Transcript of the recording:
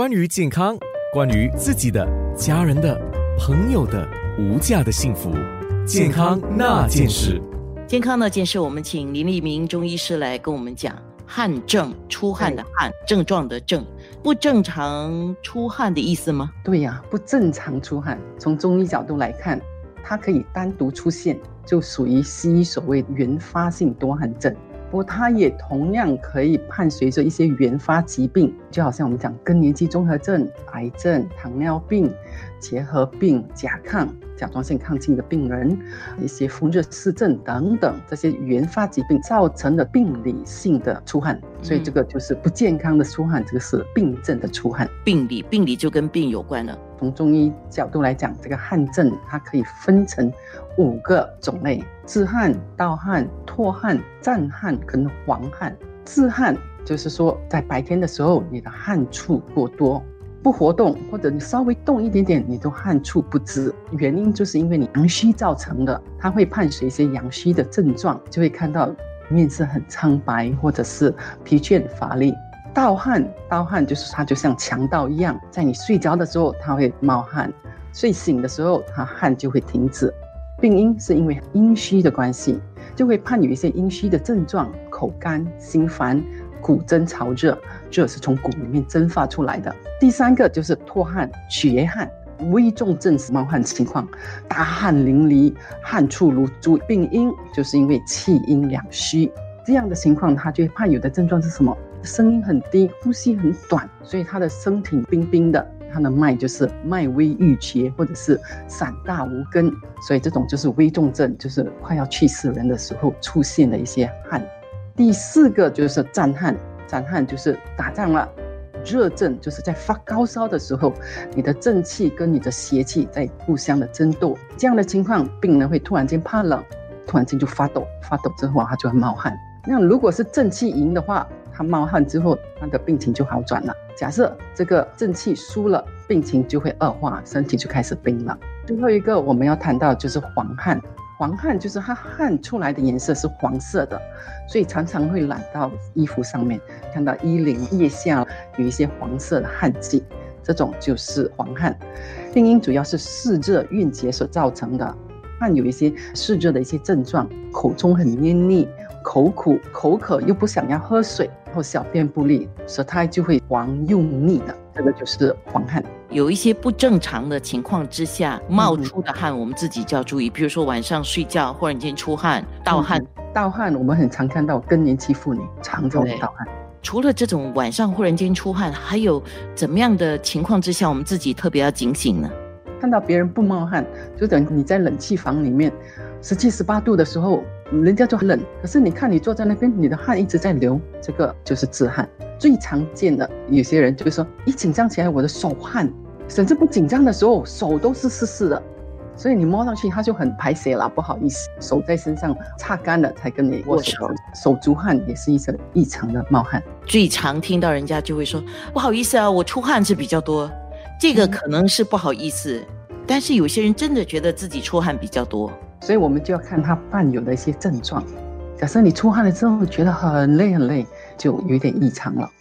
关于健康，关于自己的、家人的、朋友的无价的幸福，健康那件事。健康那件事，我们请林立明中医师来跟我们讲汗症，出汗的汗，症状的症，不正常出汗的意思吗？对呀，不正常出汗，从中医角度来看，它可以单独出现，就属于西医所谓原发性多汗症。不过，它也同样可以伴随着一些原发疾病，就好像我们讲更年期综合症、癌症、糖尿病、结核病、甲亢、甲状腺亢进的病人，一些风热湿症等等这些原发疾病造成的病理性的出汗，所以这个就是不健康的出汗，这个是病症的出汗。病理，病理就跟病有关了。从中医角度来讲，这个汗症它可以分成五个种类：自汗、盗汗、脱汗、战汗跟黄汗。自汗就是说，在白天的时候，你的汗出过多，不活动，或者你稍微动一点点，你都汗出不止。原因就是因为你阳虚造成的，它会伴随一些阳虚的症状，就会看到面色很苍白，或者是疲倦乏力。盗汗，盗汗就是它就像强盗一样，在你睡着的时候，它会冒汗；睡醒的时候，它汗就会停止。病因是因为阴虚的关系，就会伴有一些阴虚的症状，口干、心烦、骨蒸潮热，这是从骨里面蒸发出来的。第三个就是脱汗、绝汗，危重症是冒汗情况，大汗淋漓、汗出如注。病因就是因为气阴两虚，这样的情况，他就会伴有的症状是什么？声音很低，呼吸很短，所以他的身体冰冰的，他的脉就是脉微郁结，或者是散大无根，所以这种就是危重症，就是快要去世人的时候出现的一些汗。第四个就是战汗，战汗就是打仗了，热症就是在发高烧的时候，你的正气跟你的邪气在互相的争斗，这样的情况，病人会突然间怕冷，突然间就发抖，发抖之后他就会冒汗。那如果是正气赢的话，他冒汗之后，他的病情就好转了。假设这个正气输了，病情就会恶化，身体就开始冰冷。最后一个我们要谈到就是黄汗，黄汗就是它汗出来的颜色是黄色的，所以常常会染到衣服上面，看到衣领腋下有一些黄色的汗迹，这种就是黄汗。病因主要是湿热蕴结所造成的，汗有一些湿热的一些症状，口中很黏腻。口苦、口渴又不想要喝水，然后小便不利，舌苔就会黄又腻的，这个就是黄汗。有一些不正常的情况之下冒出的汗，我们自己就要注意。比如说晚上睡觉忽然间出汗、盗汗。盗汗我们很常看到更年期妇女常常盗汗。除了这种晚上忽然间出汗，还有怎么样的情况之下我们自己特别要警醒呢？看到别人不冒汗，就等你在冷气房里面十七、十八度的时候。人家就很冷，可是你看你坐在那边，你的汗一直在流，这个就是自汗。最常见的有些人就是说，一紧张起来，我的手汗，甚至不紧张的时候手都是湿湿的，所以你摸上去它就很排泄了，不好意思，手在身上擦干了才跟你握手。手足汗也是一种异常的冒汗。最常听到人家就会说，不好意思啊，我出汗是比较多，这个可能是不好意思，但是有些人真的觉得自己出汗比较多。所以我们就要看他伴有的一些症状。假设你出汗了之后觉得很累很累，就有点异常了。